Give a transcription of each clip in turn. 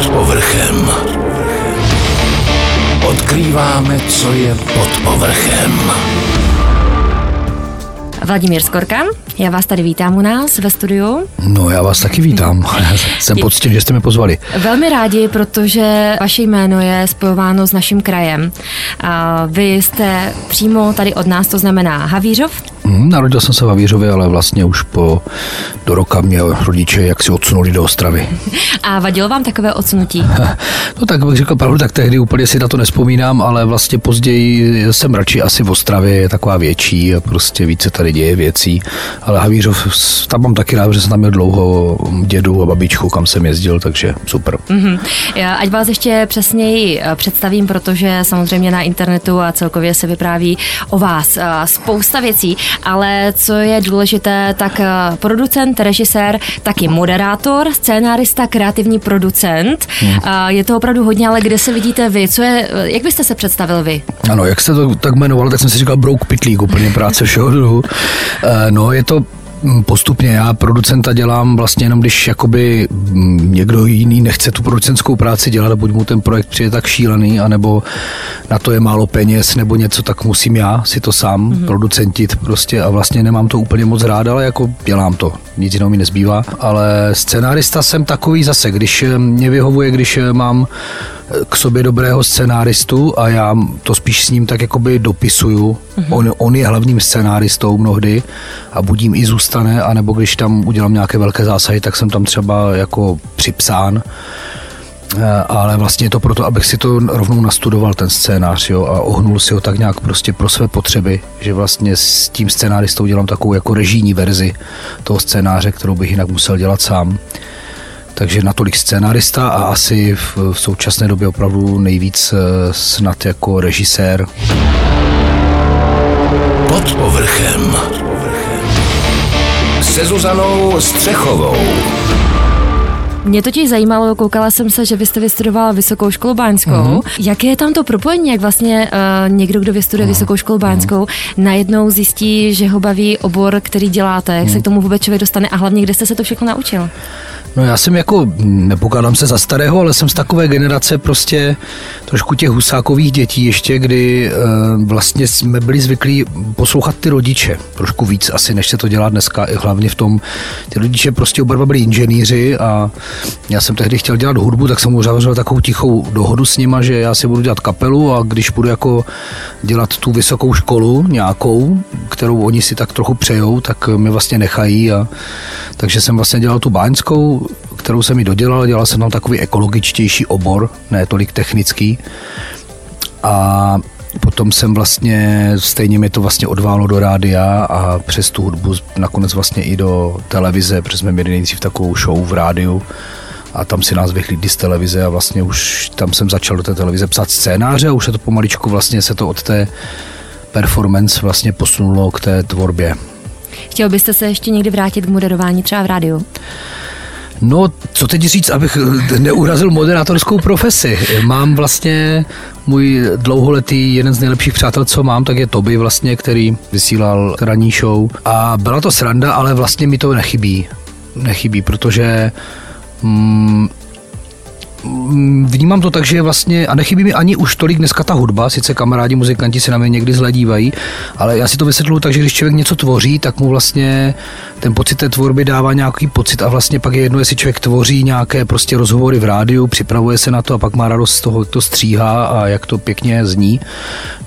Pod povrchem. Odkrýváme, co je pod povrchem. Vladimír Skorka, já vás tady vítám u nás ve studiu. No, já vás taky vítám. Jsem poctěn, že jste mě pozvali. Velmi rádi, protože vaše jméno je spojováno s naším krajem. A vy jste přímo tady od nás, to znamená Havířov? Hmm, narodil jsem se v Havířově, ale vlastně už po do roka mě rodiče jak si odsunuli do Ostravy. A vadilo vám takové odsunutí? No tak bych řekl pravdu, tak tehdy úplně si na to nespomínám, ale vlastně později jsem radši asi v Ostravě, je taková větší a prostě více tady děje věcí. Ale Havířov, tam mám taky rád, že jsem tam měl dlouho dědu a babičku, kam jsem jezdil, takže super. Mm-hmm. Já, ať vás ještě přesněji eh, představím, protože samozřejmě na internetu a celkově se vypráví o vás eh, spousta věcí, ale co je důležité, tak eh, producent, režisér, taky moderátor, scénárista, kreativní producent. Hmm. Je to opravdu hodně, ale kde se vidíte vy? Co je, jak byste se představil vy? Ano, jak se to tak jmenoval, tak jsem si říkal Brouk Pitlík, úplně práce všeho druhu. No, je to Mm, postupně. Já producenta dělám vlastně jenom, když jakoby mm, někdo jiný nechce tu producentskou práci dělat, buď mu ten projekt přijde tak šílený, anebo na to je málo peněz, nebo něco, tak musím já si to sám mm-hmm. producentit prostě a vlastně nemám to úplně moc rád, ale jako dělám to. Nic jiného mi nezbývá. Ale scénárista jsem takový zase, když mě vyhovuje, když mám k sobě dobrého scénáristu a já to spíš s ním tak jakoby dopisuju. Mm-hmm. On, on je hlavním scénáristou mnohdy a budím i zůstane, anebo když tam udělám nějaké velké zásahy, tak jsem tam třeba jako připsán eh, ale vlastně je to proto, abych si to rovnou nastudoval ten scénář jo, a ohnul si ho tak nějak prostě pro své potřeby, že vlastně s tím scénáristou dělám takovou jako režijní verzi toho scénáře, kterou bych jinak musel dělat sám. Takže natolik scénarista a asi v, v současné době opravdu nejvíc eh, snad jako režisér. Pod povrchem. Se Zuzanou Střechovou. Mě totiž zajímalo, koukala jsem se, že vy jste vystudovala Vysokou školu báňskou. Mm-hmm. Jaké je tam to propojení, jak vlastně uh, někdo, kdo vystuduje mm-hmm. Vysokou školu báňskou, mm-hmm. najednou zjistí, že ho baví obor, který děláte, jak mm-hmm. se k tomu vůbec člověk dostane a hlavně, kde jste se to všechno naučil? No já jsem jako, nepokládám se za starého, ale jsem z takové generace prostě trošku těch husákových dětí ještě, kdy uh, vlastně jsme byli zvyklí poslouchat ty rodiče trošku víc asi, než se to dělá dneska, i hlavně v tom, ty rodiče prostě oba byli inženýři a já jsem tehdy chtěl dělat hudbu, tak jsem uzavřel takovou tichou dohodu s nima, že já si budu dělat kapelu a když budu jako dělat tu vysokou školu nějakou, kterou oni si tak trochu přejou, tak mi vlastně nechají a takže jsem vlastně dělal tu báňskou, kterou jsem mi dodělal, dělal jsem tam takový ekologičtější obor, ne tolik technický. A potom jsem vlastně, stejně mi to vlastně odválo do rádia a přes tu hudbu nakonec vlastně i do televize, protože jsme měli nejdřív takovou show v rádiu a tam si nás vychlídli z televize a vlastně už tam jsem začal do té televize psát scénáře a už se to pomaličku vlastně se to od té performance vlastně posunulo k té tvorbě. Chtěl byste se ještě někdy vrátit k moderování třeba v rádiu? No, co teď říct, abych neurazil moderátorskou profesi. Mám vlastně můj dlouholetý jeden z nejlepších přátel, co mám, tak je Toby vlastně, který vysílal ranní show. A byla to sranda, ale vlastně mi to nechybí. Nechybí, protože Mm, vnímám to tak, že vlastně, a nechybí mi ani už tolik dneska ta hudba, sice kamarádi, muzikanti se na mě někdy zhledívají, ale já si to vysvětluju tak, že když člověk něco tvoří, tak mu vlastně ten pocit té tvorby dává nějaký pocit a vlastně pak je jedno, jestli člověk tvoří nějaké prostě rozhovory v rádiu, připravuje se na to a pak má radost z toho, jak to stříhá a jak to pěkně zní,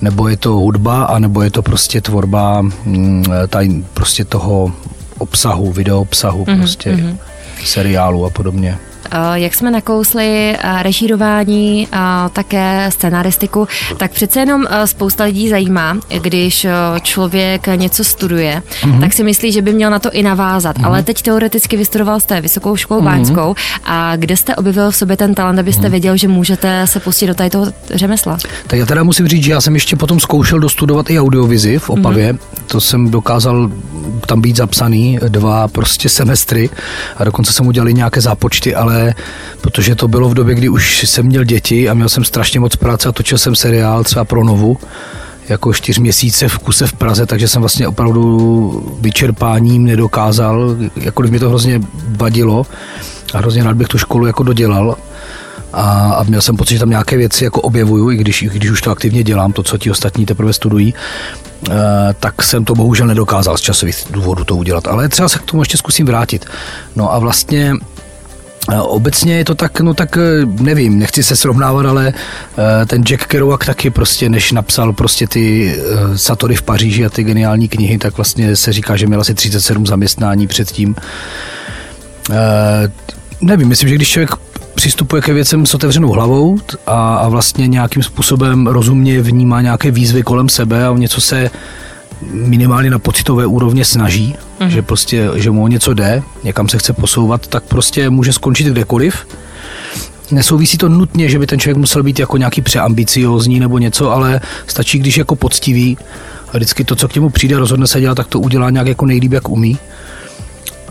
nebo je to hudba, a nebo je to prostě tvorba mm, taj, prostě toho obsahu, video obsahu, mm-hmm, prostě mm-hmm. seriálu a podobně. Eh, jak jsme nakousli eh, režírování, a také scenaristiku, tak přece jenom eh, spousta lidí zajímá, když člověk něco studuje, mm-hmm. tak si myslí, že by měl na to i navázat. Mm-hmm. Ale teď teoreticky vystudoval jste Vysokou školu mm-hmm. báňskou a kde jste objevil v sobě ten talent, abyste mm-hmm. věděl, že můžete se pustit do toho řemesla? Tak já teda musím říct, že já jsem ještě potom zkoušel dostudovat i audiovizi v Opavě. Mm-hmm. To jsem dokázal tam být zapsaný dva prostě semestry a dokonce jsem udělal nějaké zápočty, ale ale protože to bylo v době, kdy už jsem měl děti a měl jsem strašně moc práce a točil jsem seriál třeba pro Novu, jako čtyři měsíce v kuse v Praze, takže jsem vlastně opravdu vyčerpáním nedokázal, jakkoliv mi to hrozně vadilo a hrozně rád bych tu školu jako dodělal, a, a měl jsem pocit, že tam nějaké věci jako objevuju, i když, i když už to aktivně dělám, to, co ti ostatní teprve studují, uh, tak jsem to bohužel nedokázal z časových důvodů to udělat. Ale třeba se k tomu ještě zkusím vrátit. No a vlastně Obecně je to tak, no tak nevím, nechci se srovnávat, ale ten Jack Kerouac taky prostě, než napsal prostě ty Satory v Paříži a ty geniální knihy, tak vlastně se říká, že měl asi 37 zaměstnání předtím. Nevím, myslím, že když člověk přistupuje ke věcem s otevřenou hlavou a, a vlastně nějakým způsobem rozumně vnímá nějaké výzvy kolem sebe a něco se minimálně na pocitové úrovně snaží, mm. že prostě, že mu o něco jde, někam se chce posouvat, tak prostě může skončit kdekoliv. Nesouvisí to nutně, že by ten člověk musel být jako nějaký přeambiciózní nebo něco, ale stačí, když jako poctivý a vždycky to, co k němu přijde, rozhodne se dělat, tak to udělá nějak jako nejlíp, jak umí.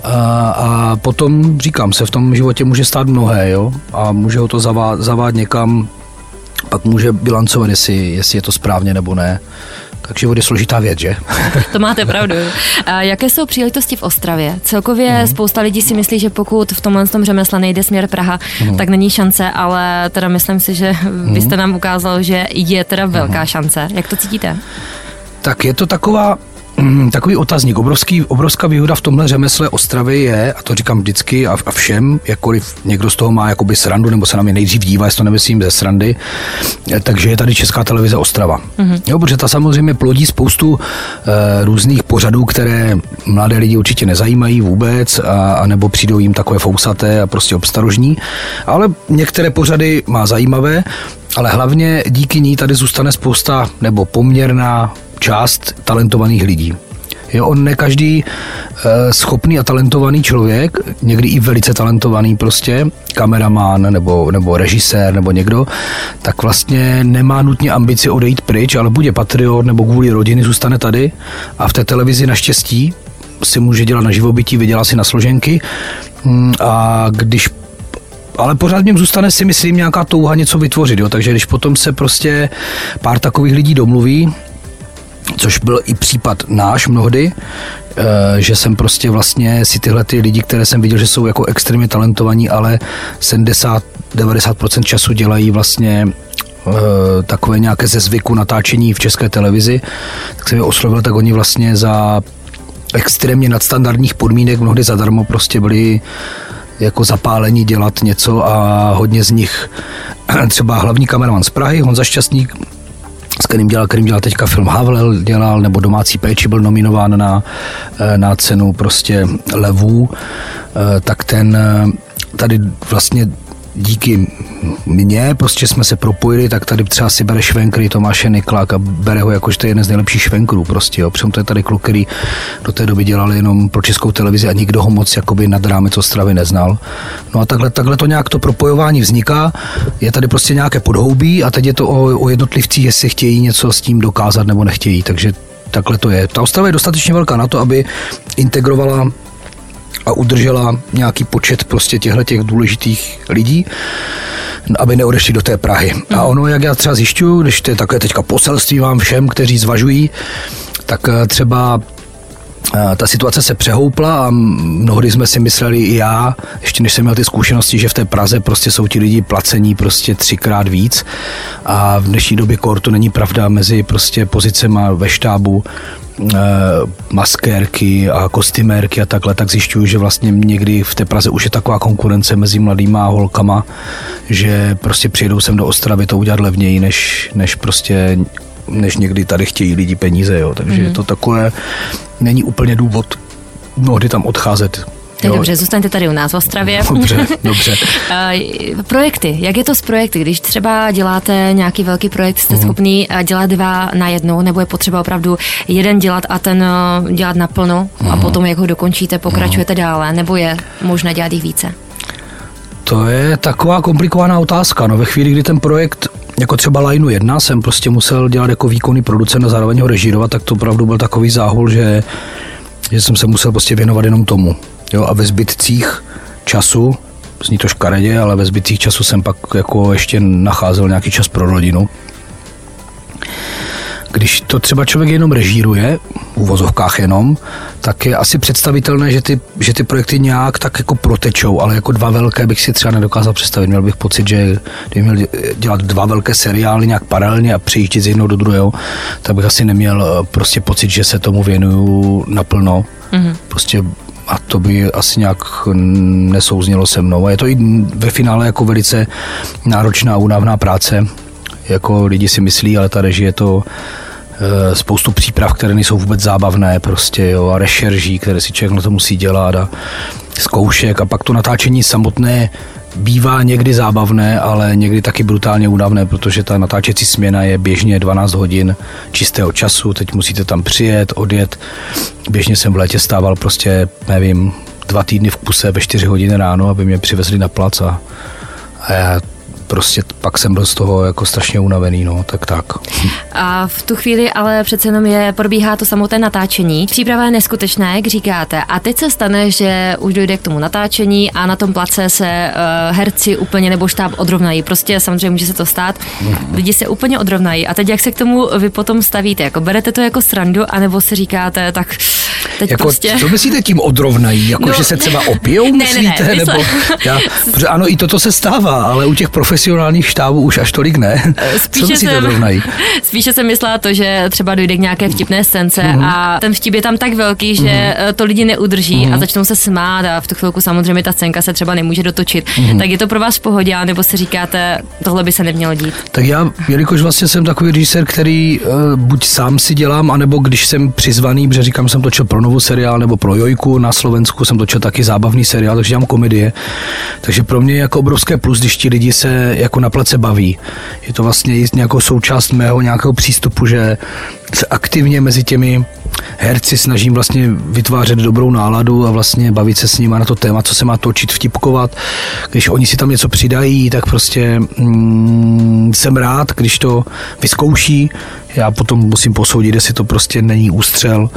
A, a potom, říkám, se v tom životě může stát mnohé, jo, a může ho to zavát, zavát někam, pak může bilancovat, jestli, jestli je to správně nebo ne. Tak život je složitá věc, že? To máte pravdu. A jaké jsou příležitosti v Ostravě? Celkově mm. spousta lidí si myslí, že pokud v tomhle tom řemesle nejde směr Praha, mm. tak není šance, ale teda myslím si, že vy jste nám ukázal, že je teda velká mm. šance. Jak to cítíte? Tak je to taková takový otazník. Obrovský, obrovská výhoda v tomhle řemesle Ostravy je, a to říkám vždycky a, a všem, jakkoliv někdo z toho má jakoby srandu, nebo se na mě nejdřív dívá, jestli to nemyslím ze srandy, eh, takže je tady Česká televize Ostrava. Mm-hmm. Jo, protože ta samozřejmě plodí spoustu e, různých pořadů, které mladé lidi určitě nezajímají vůbec, a, a nebo přijdou jim takové fousaté a prostě obstarožní, ale některé pořady má zajímavé, ale hlavně díky ní tady zůstane spousta nebo poměrná část talentovaných lidí. Jo, on ne každý e, schopný a talentovaný člověk, někdy i velice talentovaný prostě, kameraman nebo, nebo režisér nebo někdo, tak vlastně nemá nutně ambici odejít pryč, ale bude patriot nebo kvůli rodiny zůstane tady a v té televizi naštěstí si může dělat na živobytí, vydělá si na složenky mm, a když ale pořád v něm zůstane si myslím nějaká touha něco vytvořit, jo? takže když potom se prostě pár takových lidí domluví, což byl i případ náš mnohdy, eh, že jsem prostě vlastně si tyhle ty lidi, které jsem viděl, že jsou jako extrémně talentovaní, ale 70-90% času dělají vlastně eh, takové nějaké ze zvyku natáčení v české televizi, tak jsem je oslovil, tak oni vlastně za extrémně nadstandardních podmínek, mnohdy zadarmo prostě byli jako zapálení dělat něco a hodně z nich třeba hlavní kameraman z Prahy, Honza Šťastník, s kterým dělal, kterým dělal teďka film Havel, dělal, nebo Domácí péči byl nominován na, eh, na cenu prostě levů, eh, tak ten eh, tady vlastně díky mně prostě jsme se propojili, tak tady třeba si bere švenkry Tomáše Niklák a bere ho jakože to je jeden z nejlepších švenkrů prostě, jo. Přitom to je tady kluk, který do té doby dělal jenom pro českou televizi a nikdo ho moc jakoby nad rámec Ostravy neznal. No a takhle, takhle to nějak to propojování vzniká, je tady prostě nějaké podhoubí a teď je to o, o jednotlivcích, jestli chtějí něco s tím dokázat nebo nechtějí, takže takhle to je. Ta Ostrava je dostatečně velká na to, aby integrovala a udržela nějaký počet prostě těchto těch důležitých lidí, aby neodešli do té Prahy. A mhm. ono, jak já třeba zjišťuju, když to je takové teďka poselství vám všem, kteří zvažují, tak eh, třeba ta situace se přehoupla a mnohdy jsme si mysleli i já, ještě než jsem měl ty zkušenosti, že v té Praze prostě jsou ti lidi placení prostě třikrát víc. A v dnešní době kortu není pravda mezi prostě pozicema ve štábu Eh, maskérky a kostymérky a takhle, tak zjišťuju, že vlastně někdy v té Praze už je taková konkurence mezi mladýma a holkama, že prostě přijedou sem do Ostravy to udělat levněji, než, než prostě než někdy tady chtějí lidi peníze, jo. Takže mm-hmm. je to takové, není úplně důvod mnohdy tam odcházet to je dobře, zůstaňte tady u nás v Ostravě. Dobře, dobře. projekty, jak je to s projekty? Když třeba děláte nějaký velký projekt, jste uh-huh. schopný eh, dělat dva na jednu, nebo je potřeba opravdu jeden dělat a ten eh, dělat naplno uh-huh. a mhm. potom, jak ho dokončíte, pokračujete uh-huh. dále, nebo je možné dělat jich více? To je taková komplikovaná otázka. No ve chvíli, kdy ten projekt jako třeba Lineu 1 jsem prostě musel dělat jako výkonný producent a zároveň ho režírovat, tak to opravdu byl takový záhul, že, že jsem se musel prostě věnovat jenom tomu. Jo, a ve zbytcích času, zní to škaredě, ale ve zbytcích času jsem pak jako ještě nacházel nějaký čas pro rodinu. Když to třeba člověk jenom režíruje, v uvozovkách jenom, tak je asi představitelné, že ty, že ty projekty nějak tak jako protečou, ale jako dva velké bych si třeba nedokázal představit. Měl bych pocit, že kdybych měl dělat dva velké seriály nějak paralelně a přejíždět z jednoho do druhého, tak bych asi neměl eh, prostě pocit, že se tomu věnuju naplno. Mm-hmm. Prostě a to by asi nějak nesouznělo se mnou. A je to i ve finále jako velice náročná, únavná práce, jako lidi si myslí, ale ta režie je to spoustu příprav, které nejsou vůbec zábavné prostě, jo, a rešerží, které si člověk na to musí dělat a zkoušek a pak to natáčení samotné bývá někdy zábavné, ale někdy taky brutálně únavné, protože ta natáčecí směna je běžně 12 hodin čistého času, teď musíte tam přijet, odjet. Běžně jsem v létě stával prostě, nevím, dva týdny v kuse ve 4 hodiny ráno, aby mě přivezli na plac a, a já prostě pak jsem byl z toho jako strašně unavený, no, tak tak. A v tu chvíli ale přece jenom je, probíhá to samotné natáčení. Příprava je neskutečná, jak říkáte. A teď se stane, že už dojde k tomu natáčení a na tom place se uh, herci úplně nebo štáb odrovnají. Prostě samozřejmě může se to stát. Lidi se úplně odrovnají. A teď jak se k tomu vy potom stavíte? Jako berete to jako srandu, anebo si říkáte, tak teď jako, prostě... Co myslíte tím odrovnají? Jako, no, že se třeba opijou, ne, myslíte? Ne, ne, nebo, já, protože ano, i toto se stává, ale u těch profesionálních štábů už až tolik ne. Spíše Co jsem, odrovnají? Spíše jsem myslela to, že třeba dojde k nějaké vtipné scénce mm-hmm. a ten vtip je tam tak velký, že mm-hmm. to lidi neudrží mm-hmm. a mhm. začnou se smát a v tu chvilku samozřejmě ta scénka se třeba nemůže dotočit. Mm-hmm. Tak je to pro vás v pohodě, nebo si říkáte, tohle by se nemělo dít? Tak já, jelikož vlastně jsem takový režisér, který uh, buď sám si dělám, anebo když jsem přizvaný, protože říkám, jsem točil pro novou seriál nebo pro Jojku na Slovensku, jsem točil taky zábavný seriál, takže dělám komedie. Takže pro mě je jako obrovské plus, když ti lidi se jako na plece baví. Je to vlastně nějakou součást mého nějakého přístupu, že se aktivně mezi těmi herci snažím vlastně vytvářet dobrou náladu a vlastně bavit se s nimi na to téma, co se má točit, vtipkovat. Když oni si tam něco přidají, tak prostě mm, jsem rád, když to vyzkouší. Já potom musím posoudit, jestli to prostě není ústřel.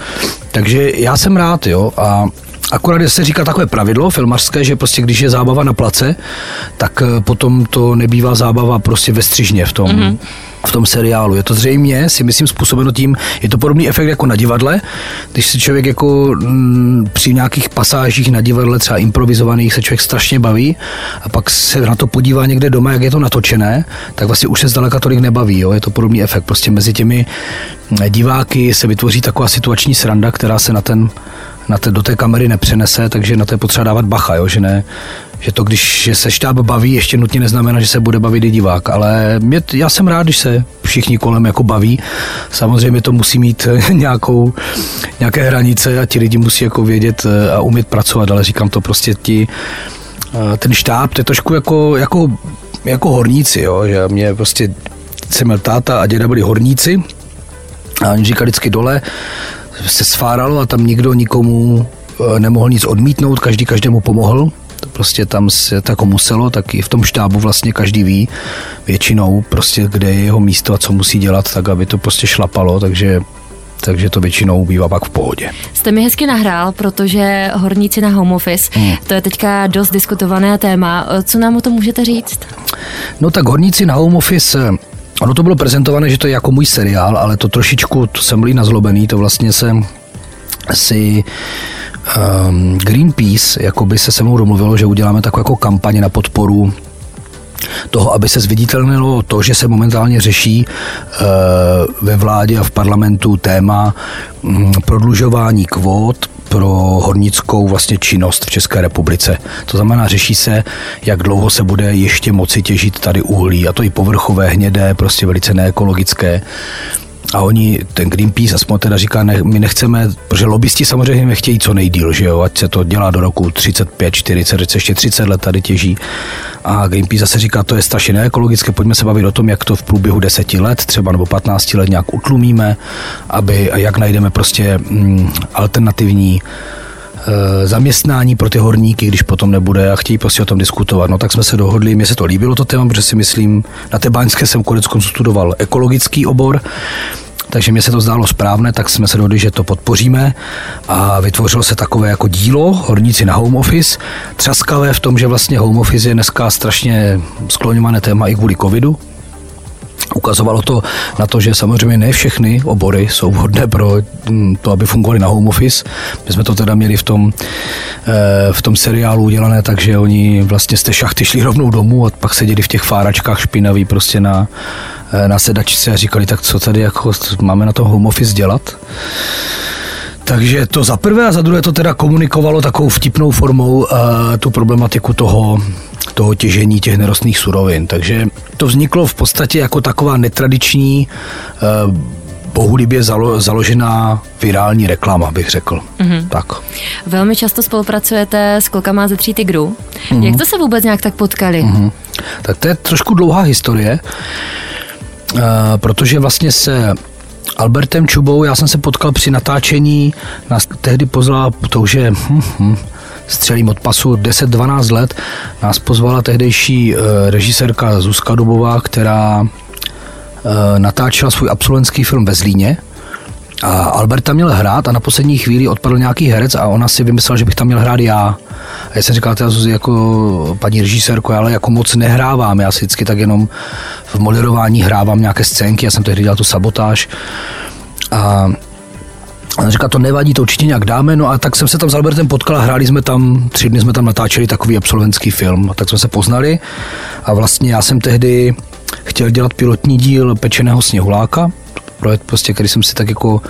Takže já jsem rád, jo, a Akorát se říká takové pravidlo filmařské, že prostě když je zábava na place, tak eh, potom to nebývá zábava prostě ve střižně v tom, mm-hmm v tom seriálu. Je to zřejmě, si myslím, způsobeno tím, je to podobný efekt jako na divadle, když se člověk jako m, mm, při nějakých pasážích na divadle, třeba improvizovaných, se člověk strašně baví a pak se na to podívá někde doma, jak je to natočené, tak vlastně už se zdaleka tolik nebaví. Jo? Je to podobný efekt. Prostě mezi těmi diváky se vytvoří taková situační sranda, která se na ten na té, do té kamery nepřenese, takže na to je potřeba dávat bacha, jo? že ne, že to, když se štáb baví, ještě nutně neznamená, že se bude bavit i divák, ale mě, já jsem rád, když se všichni kolem jako baví. Samozřejmě to musí mít nějakou, nějaké hranice a ti lidi musí jako vědět eh, a umět pracovat, ale říkám to prostě ti, eh, ten štáb, to je trošku jako, jako, jako horníci, jo? že mě prostě jsem měl táta a děda byli horníci a oni říkali vždycky dole, se sfáralo a tam nikdo nikomu eh, nemohl nic odmítnout, každý každému pomohl. Prostě tam se to jako muselo, tak i v tom štábu vlastně každý ví většinou prostě, kde je jeho místo a co musí dělat, tak aby to prostě šlapalo, takže takže to většinou bývá pak v pohodě. Jste mi hezky nahrál, protože horníci na home office, hmm. to je teďka dost diskutované téma. Co nám o tom můžete říct? No tak horníci na home office Ono to bylo prezentované, že to je jako můj seriál, ale to trošičku, to jsem byl nazlobený, to vlastně se si um, Greenpeace jako by se se mnou domluvilo, že uděláme takovou jako kampaně na podporu toho, aby se zviditelnilo to, že se momentálně řeší uh, ve vládě a v parlamentu téma um, prodlužování kvót pro hornickou vlastně činnost v České republice. To znamená, řeší se, jak dlouho se bude ještě moci těžit tady uhlí, a to i povrchové, hnědé, prostě velice neekologické. A oni, ten Greenpeace aspoň teda říká, ne, my nechceme, protože lobbysti samozřejmě chtějí co nejdíl, že jo, ať se to dělá do roku 35, 40, ještě 30 let tady těží. A Greenpeace zase říká, to je strašně neekologické, pojďme se bavit o tom, jak to v průběhu 10 let, třeba nebo 15 let nějak utlumíme, aby, a jak najdeme prostě mm, alternativní Eh, zaměstnání pro ty horníky, když potom nebude a chtějí prostě o tom diskutovat. No tak jsme se dohodli, mně se to líbilo to téma, protože si myslím, na té báňské jsem konec studoval ekologický obor, takže mě se to zdálo správné, tak jsme se dohodli, že to podpoříme. A vytvořilo se takové jako dílo Horníci na home office, třaskavé v tom, že vlastně home office je dneska strašně skloňované téma i kvůli covidu, Ukazovalo to na to, že samozřejmě ne všechny obory jsou vhodné pro mm, to, aby fungovaly na home office. My jsme to teda měli v tom, eh, v tom seriálu udělané, takže oni vlastně z té šachty šli rovnou domů a pak seděli v těch fáračkách špinaví prostě na, eh, na sedačce a říkali, tak co tady jako máme na tom home office dělat. Takže to za prvé a za druhé to teda komunikovalo takovou vtipnou formou uh, tu problematiku toho, toho těžení těch nerostných surovin. Takže to vzniklo v podstatě jako taková netradiční uh, bohulibě zalo, založená virální reklama, bych řekl. Mm-hmm. Tak. Velmi často spolupracujete s klukama ze tří tigrů. Mm-hmm. Jak to se vůbec nějak tak potkali? Mm-hmm. Tak to je trošku dlouhá historie, uh, protože vlastně se Albertem Čubou, já jsem se potkal při natáčení, nás tehdy pozvala, to už je hm, hm, střelím od pasu 10-12 let, nás pozvala tehdejší uh, režisérka Zuzka Dubová, která uh, natáčela svůj absolventský film ve Zlíně, a Alberta měl hrát a na poslední chvíli odpadl nějaký herec a ona si vymyslela, že bych tam měl hrát já. A já jsem říkal, teda Zuzi, jako paní režisérko, ale jako moc nehrávám, já si vždycky tak jenom v moderování hrávám nějaké scénky, já jsem tehdy dělal tu sabotáž. A a říká, to nevadí, to určitě nějak dáme. No a tak jsem se tam s Albertem potkal a hráli jsme tam, tři dny jsme tam natáčeli takový absolventský film. A tak jsme se poznali a vlastně já jsem tehdy chtěl dělat pilotní díl Pečeného sněhuláka, projekt, prostě, který jsem si tak jako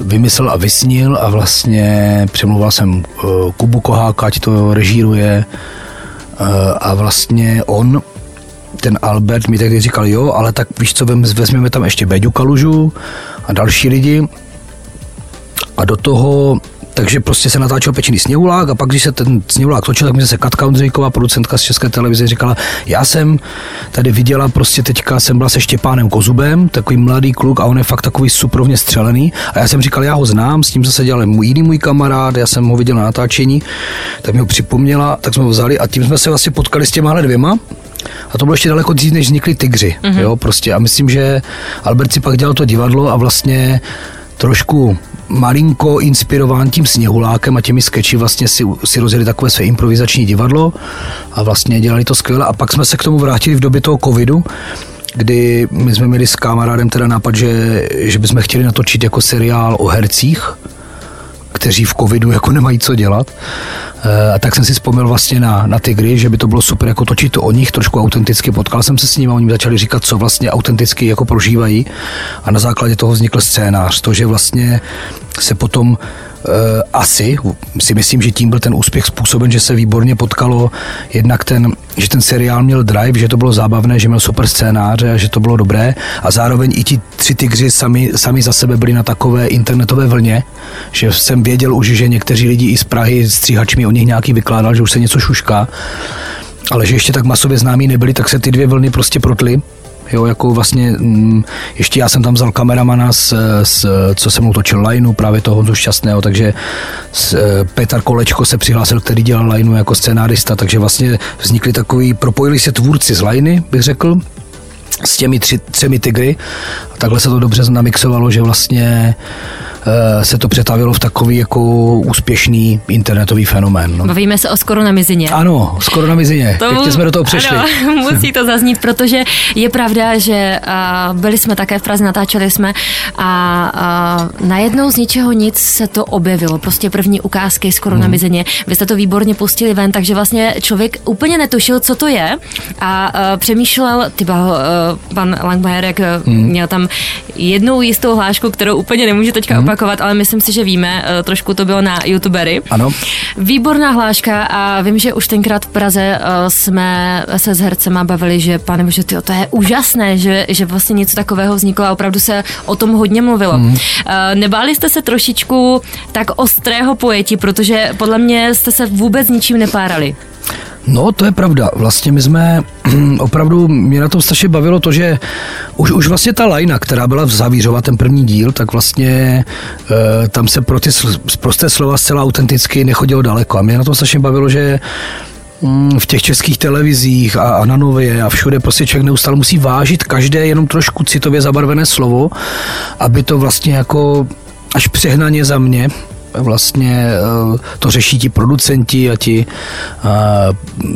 vymyslel a vysnil a vlastně přemluval jsem eh, Kubu Koháka, ať to režíruje eh, a vlastně on ten Albert mi tehdy říkal, jo, ale tak víš co, vezmeme tam ještě Beďu Kalužu a další lidi a do toho takže prostě se natáčel pečený sněhulák a pak, když se ten sněhulák točil, tak mi se Katka Ondřejková, producentka z České televize, říkala, já jsem tady viděla prostě teďka, jsem byla se Štěpánem Kozubem, takový mladý kluk a on je fakt takový suprovně střelený a já jsem říkal, já ho znám, s tím se dělal můj jiný můj kamarád, já jsem ho viděl na natáčení, tak mi ho připomněla, tak jsme ho vzali a tím jsme se vlastně potkali s těma dvěma a to bylo ještě daleko dřív, než vznikly tygři. Mm-hmm. Jo, prostě. A myslím, že Albert si pak dělal to divadlo a vlastně trošku malinko inspirován tím sněhulákem a těmi skeči vlastně si, si rozjeli takové své improvizační divadlo a vlastně dělali to skvěle a pak jsme se k tomu vrátili v době toho covidu, kdy my jsme měli s kamarádem teda nápad, že, že bychom chtěli natočit jako seriál o hercích, kteří v covidu jako nemají co dělat. E, a tak jsem si vzpomněl vlastně na, na Tigry, že by to bylo super jako točit to o nich trošku autenticky. Potkal jsem se s nimi a oni mi začali říkat, co vlastně autenticky jako prožívají. A na základě toho vznikl scénář. To, že vlastně se potom Eh, asi, si myslím, že tím byl ten úspěch způsoben, že se výborně potkalo jednak ten, že ten seriál měl drive, že to bylo zábavné, že měl super scénáře, že to bylo dobré a zároveň i ti tři tygři sami, sami za sebe byli na takové internetové vlně, že jsem věděl už, že někteří lidi i z Prahy, stříhač mi o nich nějaký vykládal, že už se něco šušká, ale že ještě tak masově známí nebyli, tak se ty dvě vlny prostě protly Jo, jako vlastně, mm, ještě já jsem tam vzal kameramana, s, s, co se mnou točil lineu, právě toho Honzu Šťastného, takže s, eh, Petr Kolečko se přihlásil, který dělal lineu jako scénárista, takže vlastně vznikly takový, propojili se tvůrci z liney, bych řekl, s těmi tři, třemi tygry. A takhle se to dobře namixovalo, že vlastně se to přetavilo v takový jako úspěšný internetový fenomén. No. Bavíme se o skoro na mizině. Ano, skoro na mizině. To, Pěkně jsme do toho přešli. Ano, musí to zaznít, protože je pravda, že uh, byli jsme také v Praze, natáčeli jsme a uh, najednou z ničeho nic se to objevilo. Prostě první ukázky skoro hmm. na mizině. Vy jste to výborně pustili ven, takže vlastně člověk úplně netušil, co to je a uh, přemýšlel, uh, pan Langmajerek hmm. měl tam jednou jistou hlášku, kterou úplně nemůže teďka hmm opakovat, ale myslím si, že víme, eh, trošku to bylo na youtubery. Ano. Výborná hláška a vím, že už tenkrát v Praze eh, jsme se s hercema bavili, že pane bože, tyjo, to je úžasné, že, že vlastně něco takového vzniklo a opravdu se o tom hodně mluvilo. Mm. Nebáli jste se trošičku tak ostrého pojetí, protože podle mě jste se vůbec ničím nepárali. No, to je pravda. Vlastně my jsme opravdu, mě na tom strašně bavilo to, že už, už vlastně ta lajna, která byla v Zavířova, ten první díl, tak vlastně e, tam se pro ty prosté slova zcela autenticky nechodilo daleko. A mě na tom strašně bavilo, že mm, v těch českých televizích a, a na Nově a všude prostě člověk neustále musí vážit každé jenom trošku citově zabarvené slovo, aby to vlastně jako až přehnaně za mě vlastně eh, to řeší ti producenti a ti uh,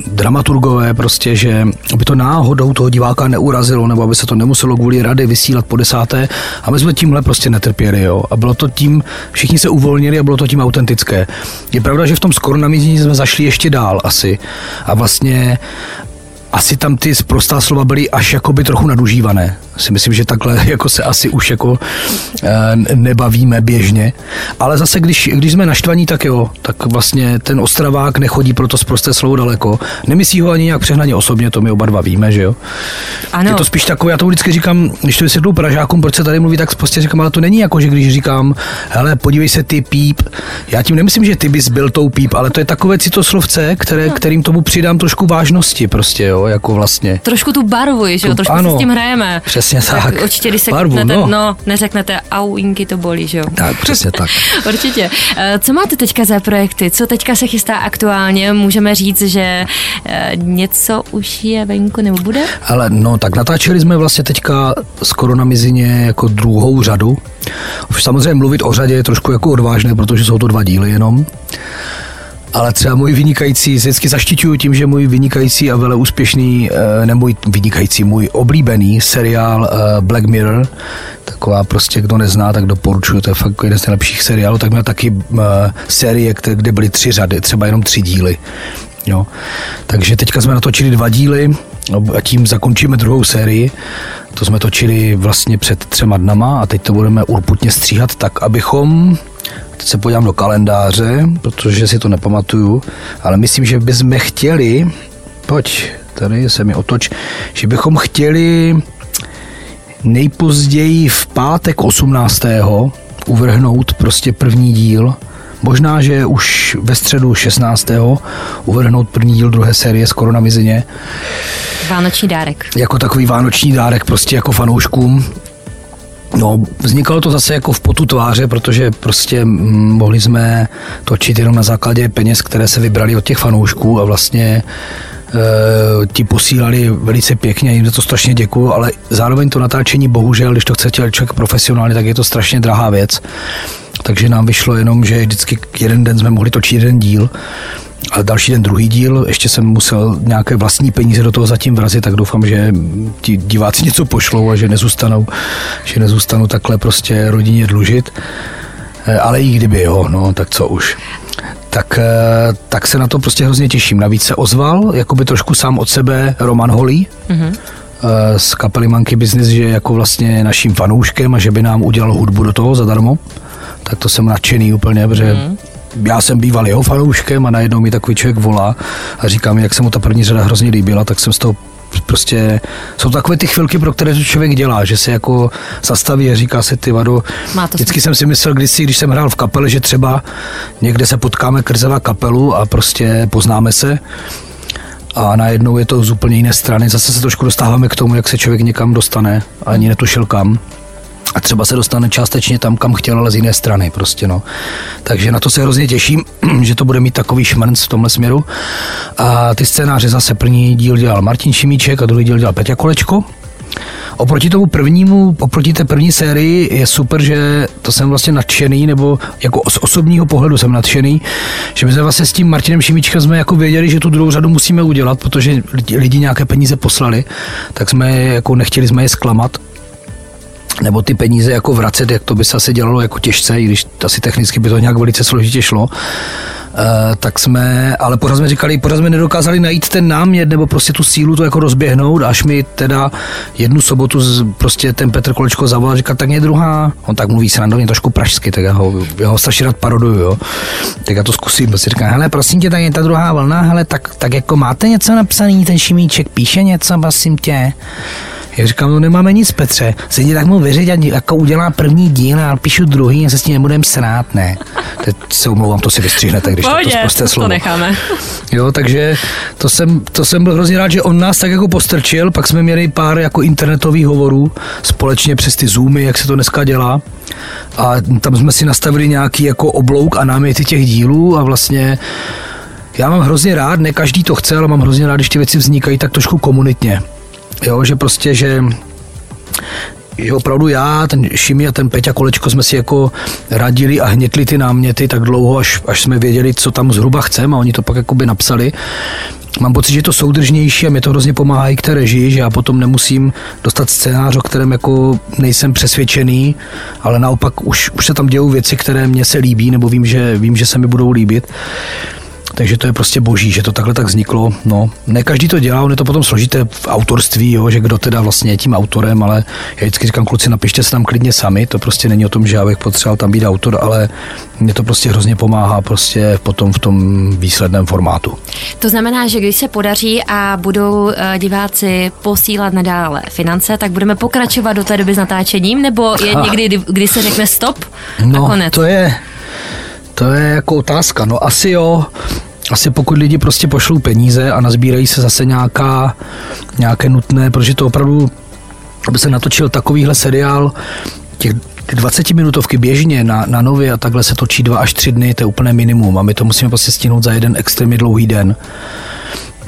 dramaturgové prostě, že aby to náhodou toho diváka neurazilo, nebo aby se to nemuselo kvůli rady vysílat po desáté. A my jsme tímhle prostě netrpěli, jo. A bylo to tím, všichni se uvolnili a bylo to tím autentické. Je pravda, že v tom skoro na jsme zašli ještě dál asi. A vlastně asi tam ty prostá slova byly až jakoby trochu nadužívané. Si myslím, že takhle jako se asi už jako e, nebavíme běžně. Ale zase, když, když jsme naštvaní, tak jo, tak vlastně ten Ostravák nechodí pro to prosté slovo daleko. Nemyslí ho ani nějak přehnaně osobně, to my oba dva víme, že jo. Ano. Je to spíš takové, já to vždycky říkám, když to vysvětlu Pražákům, proč se tady mluví, tak prostě říkám, ale to není jako, že když říkám, hele, podívej se ty píp, já tím nemyslím, že ty bys byl tou píp, ale to je takové citoslovce, které, kterým tomu přidám trošku vážnosti prostě, jo jako vlastně. Trošku tu barvu, že jo, trošku ano, si s tím hrajeme. Přesně tak. tak určitě, když se barvu, no. no. neřeknete au, inky to bolí, že jo. Tak, přesně tak. určitě. Eh, co máte teďka za projekty? Co teďka se chystá aktuálně? Můžeme říct, že eh, něco už je venku nebo bude? Ale no, tak natáčeli jsme vlastně teďka skoro na mizině jako druhou řadu. Už samozřejmě mluvit o řadě je trošku jako odvážné, protože jsou to dva díly jenom. Ale třeba můj vynikající, vždycky zaštiťuju tím, že můj vynikající a vele úspěšný, eh, ne můj vynikající, můj oblíbený seriál eh, Black Mirror, taková prostě, kdo nezná, tak doporučuju, to je fakt jeden z nejlepších seriálů, tak měl taky uh, série, kde byly tři řady, třeba jenom tři díly. Jo. Takže teďka jsme natočili dva díly a tím zakončíme druhou sérii. To jsme točili vlastně před třema dnama a teď to budeme urputně stříhat tak, abychom Teď se podívám do kalendáře, protože si to nepamatuju, ale myslím, že bychom chtěli, pojď, tady se mi otoč, že bychom chtěli nejpozději v pátek 18. uvrhnout prostě první díl, Možná, že už ve středu 16. uvrhnout první díl druhé série skoro na mizině. Vánoční dárek. Jako takový vánoční dárek prostě jako fanouškům. No, vznikalo to zase jako v potu tváře, protože prostě mohli jsme točit jenom na základě peněz, které se vybrali od těch fanoušků a vlastně e, ti posílali velice pěkně, jim za to strašně děkuju, ale zároveň to natáčení, bohužel, když to chce člověk profesionálně, tak je to strašně drahá věc. Takže nám vyšlo jenom, že vždycky jeden den jsme mohli točit jeden díl a další den druhý díl, ještě jsem musel nějaké vlastní peníze do toho zatím vrazit, tak doufám, že ti diváci něco pošlou a že nezůstanou, že nezůstanou takhle prostě rodině dlužit. Eh, ale i kdyby jo, no, tak co už. Tak, eh, tak se na to prostě hrozně těším. Navíc se ozval, jakoby trošku sám od sebe Roman Holý, mm-hmm z kapely Monkey Business, že je jako vlastně naším fanouškem a že by nám udělal hudbu do toho zadarmo. Tak to jsem nadšený úplně, protože mm já jsem býval jeho fanouškem a najednou mi takový člověk volá a říká mi, jak se mu ta první řada hrozně líbila, tak jsem z toho prostě, jsou takové ty chvilky, pro které to člověk dělá, že se jako zastaví a říká si ty vado. Vždycky jsem si myslel kdysi, když jsem hrál v kapele, že třeba někde se potkáme krzeva kapelu a prostě poznáme se a najednou je to z úplně jiné strany. Zase se trošku dostáváme k tomu, jak se člověk někam dostane a ani netušil kam a třeba se dostane částečně tam, kam chtěl, ale z jiné strany prostě, no. Takže na to se hrozně těším, že to bude mít takový šmrnc v tomhle směru. A ty scénáře zase první díl dělal Martin Šimíček a druhý díl dělal Peťa Kolečko. Oproti tomu prvnímu, oproti té první sérii je super, že to jsem vlastně nadšený, nebo jako z osobního pohledu jsem nadšený, že my jsme vlastně s tím Martinem Šimíčkem jsme jako věděli, že tu druhou řadu musíme udělat, protože lidi, lidi nějaké peníze poslali, tak jsme jako nechtěli jsme je zklamat nebo ty peníze jako vracet, jak to by se asi dělalo jako těžce, i když asi technicky by to nějak velice složitě šlo, Uh, tak jsme, ale pořád jsme říkali, pořád jsme nedokázali najít ten námět nebo prostě tu sílu to jako rozběhnout, až mi teda jednu sobotu z, prostě ten Petr Kolečko zavolal, říkal, tak mě druhá, on tak mluví srandovně trošku pražsky, tak já ho, já ho strašně rád paroduju, jo. Tak já to zkusím, prostě říkám, hele, prosím tě, tak je ta druhá vlna, hele, tak, tak jako máte něco napsaný, ten Šimíček píše něco, prosím tě. Já říkám, no nemáme nic, Petře. Sedí tak mu věřit, a jako udělá první díl a píšu druhý a se s tím nebudeme srát, ne. Teď se omlouvám, to si vystřihnete, když Pohodě, to prostě slovo. to necháme. Jo, takže to jsem, to jsem byl hrozně rád, že on nás tak jako postrčil, pak jsme měli pár jako internetových hovorů společně přes ty Zoomy, jak se to dneska dělá. A tam jsme si nastavili nějaký jako oblouk a náměty těch dílů a vlastně já mám hrozně rád, ne každý to chce, ale mám hrozně rád, když ty věci vznikají tak trošku komunitně. Jo, že prostě, že že opravdu já, ten Šimi a ten Peťa Kolečko jsme si jako radili a hnětli ty náměty tak dlouho, až, až jsme věděli, co tam zhruba chceme a oni to pak jakoby napsali. Mám pocit, že je to soudržnější a mě to hrozně pomáhá i k té režii, že já potom nemusím dostat scénář, o kterém jako nejsem přesvědčený, ale naopak už, už se tam dějou věci, které mě se líbí, nebo vím, že, vím, že se mi budou líbit. Takže to je prostě boží, že to takhle tak vzniklo. No, ne každý to dělá, on je to potom složité v autorství, jo, že kdo teda vlastně je tím autorem, ale já vždycky říkám, kluci, napište se tam klidně sami, to prostě není o tom, že já bych potřeboval tam být autor, ale mě to prostě hrozně pomáhá prostě potom v tom výsledném formátu. To znamená, že když se podaří a budou eh, diváci posílat nadále finance, tak budeme pokračovat do té doby s natáčením, nebo je někdy, kdy se řekne stop no, a konec? to je, to je jako otázka. No asi jo, asi pokud lidi prostě pošlou peníze a nazbírají se zase nějaká, nějaké nutné, protože to opravdu, aby se natočil takovýhle seriál, těch ty 20 minutovky běžně na, na nově a takhle se točí dva až tři dny, to je úplné minimum a my to musíme prostě stihnout za jeden extrémně dlouhý den.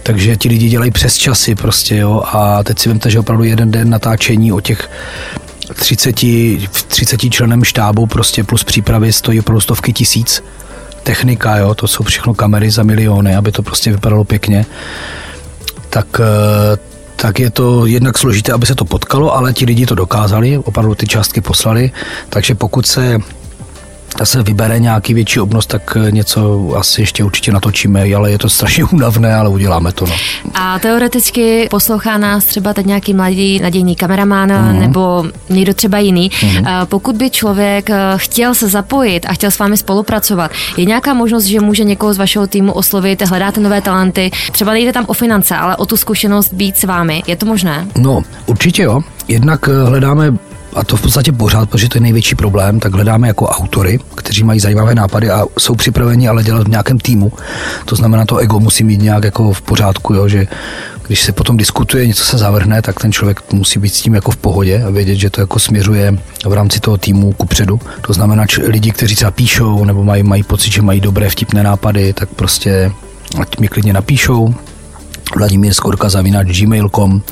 Takže ti lidi dělají přes časy prostě, jo, a teď si vemte, že opravdu jeden den natáčení o těch 30, 30 členem štábu prostě plus přípravy stojí opravdu stovky tisíc. Technika, jo, to jsou všechno kamery za miliony, aby to prostě vypadalo pěkně. Tak, eh, tak je to jednak složité, aby se to potkalo, ale ti lidi to dokázali, opravdu ty částky poslali, takže pokud se se vybere nějaký větší obnos, tak něco asi ještě určitě natočíme, ale je to strašně únavné, ale uděláme to. No. A teoreticky poslouchá nás třeba teď nějaký mladý nadějný kameraman mm. nebo někdo třeba jiný. Mm. Pokud by člověk eh, chtěl se zapojit a chtěl s vámi spolupracovat, je nějaká možnost, že může někoho z vašeho týmu oslovit, hledáte nové talenty, třeba nejde tam o finance, ale o tu zkušenost být s vámi. Je to možné? No, určitě jo. Jednak eh, hledáme a to v podstatě pořád, protože to je největší problém, tak hledáme jako autory, kteří mají zajímavé nápady a jsou připraveni ale dělat v nějakém týmu. To znamená, to ego musí mít nějak jako v pořádku, jo, že když se potom diskutuje, něco se zavrhne, tak ten člověk musí být s tím jako v pohodě a vědět, že to jako směřuje v rámci toho týmu ku předu. To znamená, že lidi, kteří třeba píšou nebo mají, mají pocit, že mají dobré vtipné nápady, tak prostě ať mi klidně napíšou, Vladimír Skorka zavínač gmail.com,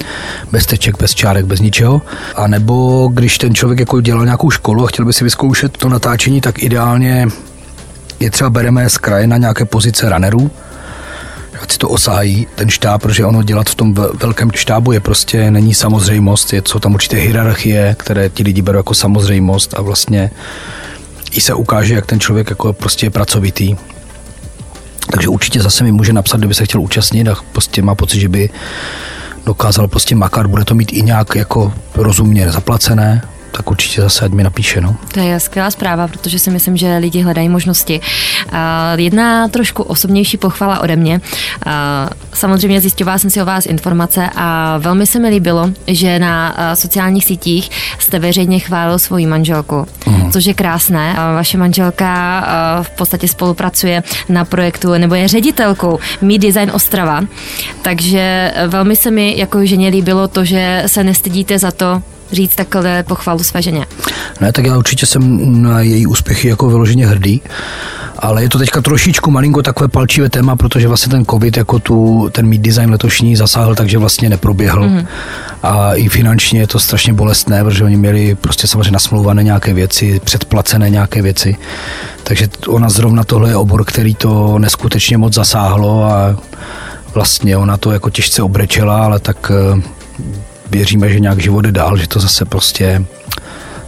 bez teček, bez čárek, bez ničeho. A nebo když ten člověk jako dělal nějakou školu a chtěl by si vyzkoušet to natáčení, tak ideálně je třeba bereme z kraje na nějaké pozice runnerů, ať si to osájí ten štáb, protože ono dělat v tom velkém štábu je prostě není samozřejmost, je, jsou tam určité hierarchie, které ti lidi berou jako samozřejmost a vlastně i se ukáže, jak ten člověk jako prostě je pracovitý. Takže určitě zase mi může napsat, kdyby se chtěl účastnit a prostě má pocit, že by dokázal prostě makat, bude to mít i nějak jako rozumně zaplacené, tak určitě zase ať mi napíše. No. To je skvělá zpráva, protože si myslím, že lidi hledají možnosti. Jedna trošku osobnější pochvala ode mě. Samozřejmě zjišťovala jsem si o vás informace a velmi se mi líbilo, že na sociálních sítích jste veřejně chválil svoji manželku, uh-huh. což je krásné. Vaše manželka v podstatě spolupracuje na projektu nebo je ředitelkou Mí Design Ostrava, takže velmi se mi jako ženě líbilo to, že se nestydíte za to, říct takhle pochvalu své ženě? Ne, tak já určitě jsem na její úspěchy jako vyloženě hrdý, ale je to teďka trošičku malinko takové palčivé téma, protože vlastně ten covid jako tu, ten mít design letošní zasáhl, takže vlastně neproběhl. Mm-hmm. A i finančně je to strašně bolestné, protože oni měli prostě samozřejmě nasmlouvané nějaké věci, předplacené nějaké věci. Takže ona zrovna tohle je obor, který to neskutečně moc zasáhlo a vlastně ona to jako těžce obrečela, ale tak eh, věříme, že nějak život jde dál, že to zase prostě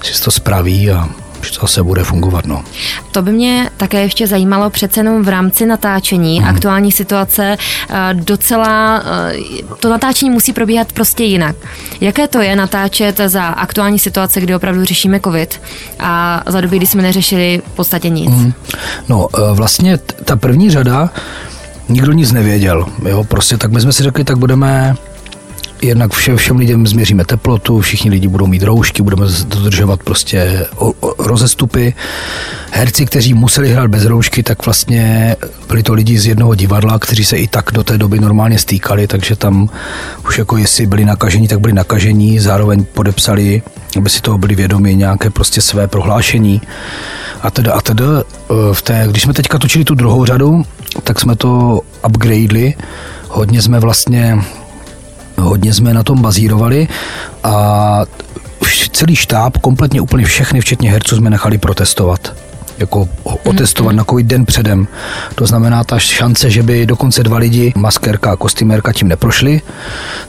si to spraví a že to zase bude fungovat. No. To by mě také ještě zajímalo přece jenom v rámci natáčení, hmm. aktuální situace, eh, docela eh, to natáčení musí probíhat prostě jinak. Jaké to je natáčet za aktuální situace, kdy opravdu řešíme covid a za doby, kdy jsme neřešili v podstatě nic? Hmm. No eh, vlastně ta první řada nikdo nic nevěděl. Jo? Prostě tak my jsme si řekli, tak budeme jednak všem, všem lidem změříme teplotu, všichni lidi budou mít roušky, budeme dodržovat prostě o, o, rozestupy. Herci, kteří museli hrát bez roušky, tak vlastně byli to lidi z jednoho divadla, kteří se i tak do té doby normálně stýkali, takže tam už jako jestli byli nakažení, tak byli nakažení, zároveň podepsali, aby si toho byli vědomi, nějaké prostě své prohlášení a teda a teda. V té, když jsme teďka točili tu druhou řadu, tak jsme to upgradeli, hodně jsme vlastně hodně jsme na tom bazírovali a celý štáb, kompletně úplně všechny, včetně herců, jsme nechali protestovat jako otestovat na covid den předem. To znamená, ta šance, že by dokonce dva lidi, maskérka a kostýmérka, tím neprošli,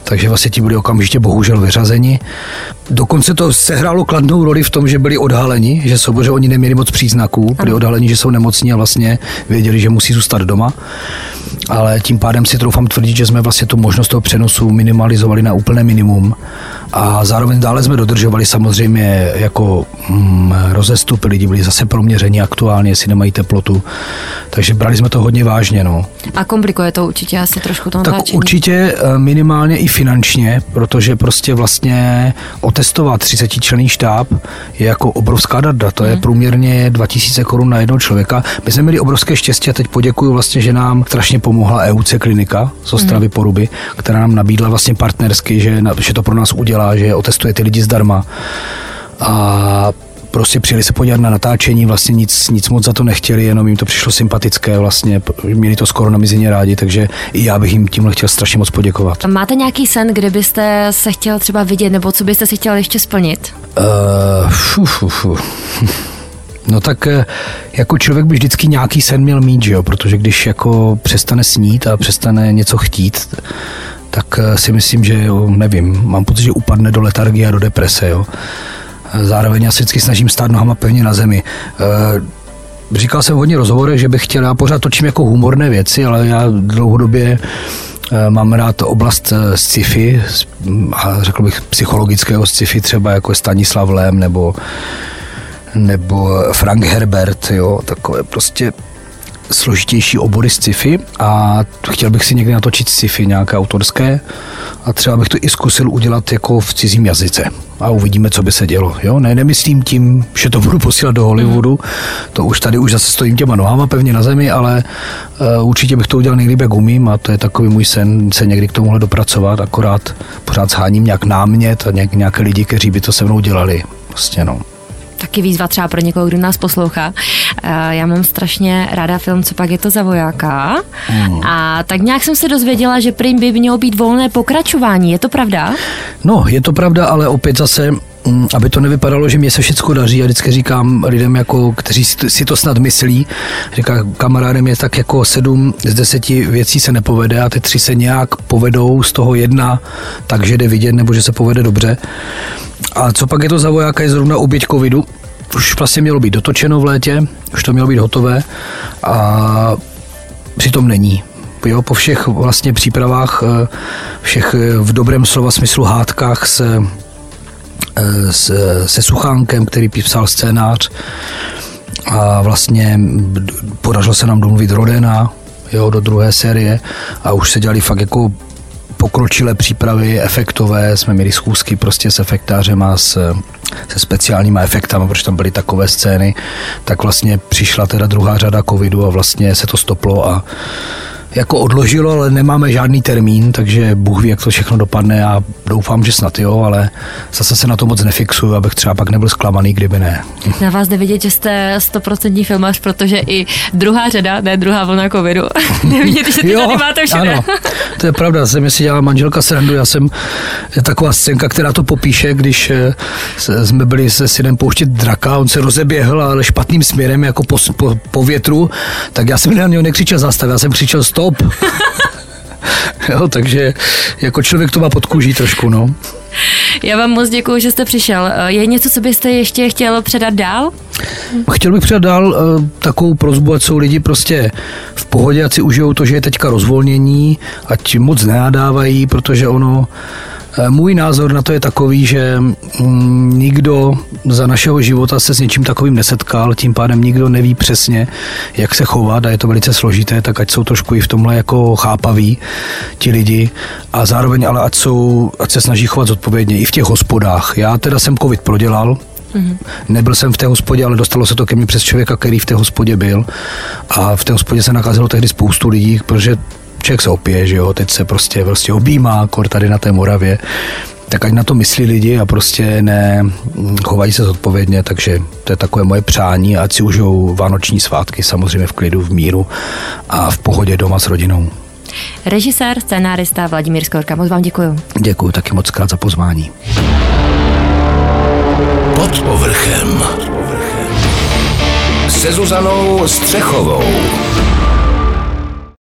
takže vlastně ti byli okamžitě bohužel vyřazeni. Dokonce to sehrálo kladnou roli v tom, že byli odhaleni, že jsou, že oni neměli moc příznaků, byli odhaleni, že jsou nemocní a vlastně věděli, že musí zůstat doma. Ale tím pádem si troufám tvrdit, že jsme vlastně tu možnost toho přenosu minimalizovali na úplné minimum. A zároveň dále jsme dodržovali samozřejmě jako mm, rozestupy, lidi byli zase proměření aktuálně, jestli nemají teplotu. Takže brali jsme to hodně vážně. No. A komplikuje to určitě asi trošku to Tak natáčení. určitě eh, minimálně i finančně, protože prostě vlastně otestovat 30 členný štáb je jako obrovská darda. To je průměrně 2000 korun na jednoho člověka. My jsme měli obrovské štěstí a teď poděkuju vlastně, že nám strašně pomohla EUC klinika z Ostravy Poruby, která nám nabídla vlastně partnersky, že, že to pro nás udělá, že otestuje ty lidi zdarma. A prostě přijeli se podívat na natáčení, vlastně nic, nic moc za to nechtěli, jenom jim to přišlo sympatické, vlastně měli to skoro na mizině rádi, takže i já bych jim tímhle chtěl strašně moc poděkovat. Máte nějaký sen, kde byste se chtěl třeba vidět, nebo co byste si chtěl ještě splnit? Uh, fu, fu, fu. No tak eh, jako člověk by vždycky nějaký sen měl mít, že jo? protože když jako přestane snít a přestane něco chtít, tak eh, si myslím, že jo, nevím, mám pocit, že upadne do letargie a do deprese. Jo? Eh, Zároveň já se vždycky snažím stát nohama pevně na zemi. Eh, Říkal jsem v hodně rozhovorech, že bych chtěl, já pořád točím jako humorné věci, ale já dlouhodobě mám rád oblast sci-fi a řekl bych psychologického sci-fi, třeba jako Stanislav Lem nebo nebo Frank Herbert, jo, takové prostě složitější obory sci-fi a chtěl bych si někdy natočit sci-fi nějaké autorské a třeba bych to i zkusil udělat jako v cizím jazyce a uvidíme, co by se dělo. Jo? Ne, nemyslím tím, že to budu posílat do Hollywoodu, to už tady už zase stojím těma nohama pevně na zemi, ale uh, určitě bych to udělal nejlíp, jak umím a to je takový můj sen se někdy k tomuhle dopracovat, akorát pořád sháním nějak námět a nějak, nějaké lidi, kteří by to se mnou dělali. Prostě no. Taky výzva třeba pro někoho, kdo nás poslouchá. Eh, Já mám strašně ráda film, co pak je to za vojáka. A tak nějak jsem se dozvěděla, že prým by mělo být volné pokračování. Je to pravda? No, je to pravda, ale opět zase, aby to nevypadalo, že mě se všechno daří, já vždycky říkám lidem, jako, kteří si to- snad myslí, říká kamarádem je tak jako sedm z deseti věcí se nepovede a ty tři se nějak povedou, z toho jedna takže jde vidět, nebo že se povede dobře. A co pak je to za vojáka, je zrovna oběť covidu, už vlastně mělo být dotočeno v létě, už to mělo být hotové a přitom není. Jo, po všech vlastně přípravách, eh, všech eh, v dobrém slova smyslu hádkách se, se, se Suchánkem, který psal scénář. A vlastně podařilo se nám domluvit Rodena jo, do druhé série. A už se dělali fakt jako pokročilé přípravy, efektové, jsme měli schůzky prostě s efektářem a s, se speciálníma efektama, protože tam byly takové scény, tak vlastně přišla teda druhá řada covidu a vlastně se to stoplo a jako odložilo, ale nemáme žádný termín, takže Bůh ví, jak to všechno dopadne a doufám, že snad jo, ale zase se na to moc nefixuju, abych třeba pak nebyl zklamaný, kdyby ne. Na vás jde vidět, že jste stoprocentní filmař, protože i druhá řada, ne druhá vlna covidu, vidět, že ty tady máte všude. ano, to je pravda, jsem si dělala manželka srandu, já jsem je taková scénka, která to popíše, když eh, jsme byli se synem pouštět draka, on se rozeběhl, ale špatným směrem, jako po, po, po větru, tak já jsem na něho nekřičel zastav, já jsem křičel stop. jo, takže jako člověk to má pod kůží trošku, no. Já vám moc děkuji, že jste přišel. Je něco, co byste ještě chtěl předat dál? Chtěl bych předat dál uh, takovou prozbu, ať jsou lidi prostě v pohodě, ať si užijou to, že je teďka rozvolnění, ať moc nenadávají, protože ono, eh, můj názor na to je takový, že mm, nikdo za našeho života se s něčím takovým nesetkal, tím pádem nikdo neví přesně, jak se chovat a je to velice složité, tak ať jsou trošku i v tomhle jako chápaví ti lidi a zároveň ale ať, jsou, ať se snaží chovat zodpovědně i v těch hospodách. Já teda jsem covid prodělal, Nebyl jsem v té hospodě, ale dostalo se to ke mně přes člověka, který v té hospodě byl. A v té hospodě se nakazilo tehdy spoustu lidí, protože člověk se opije, že jo, teď se prostě, prostě objímá, kor tady na té Moravě. Tak ať na to myslí lidi a prostě ne mm, chovají se zodpovědně, takže to je takové moje přání, ať si užijou vánoční svátky samozřejmě v klidu, v míru a v pohodě doma s rodinou. Režisér, scénárista Vladimír Skorka, moc vám děkuji. Děkuji taky moc krát za pozvání. Pod povrchem. Se Zuzanou Střechovou.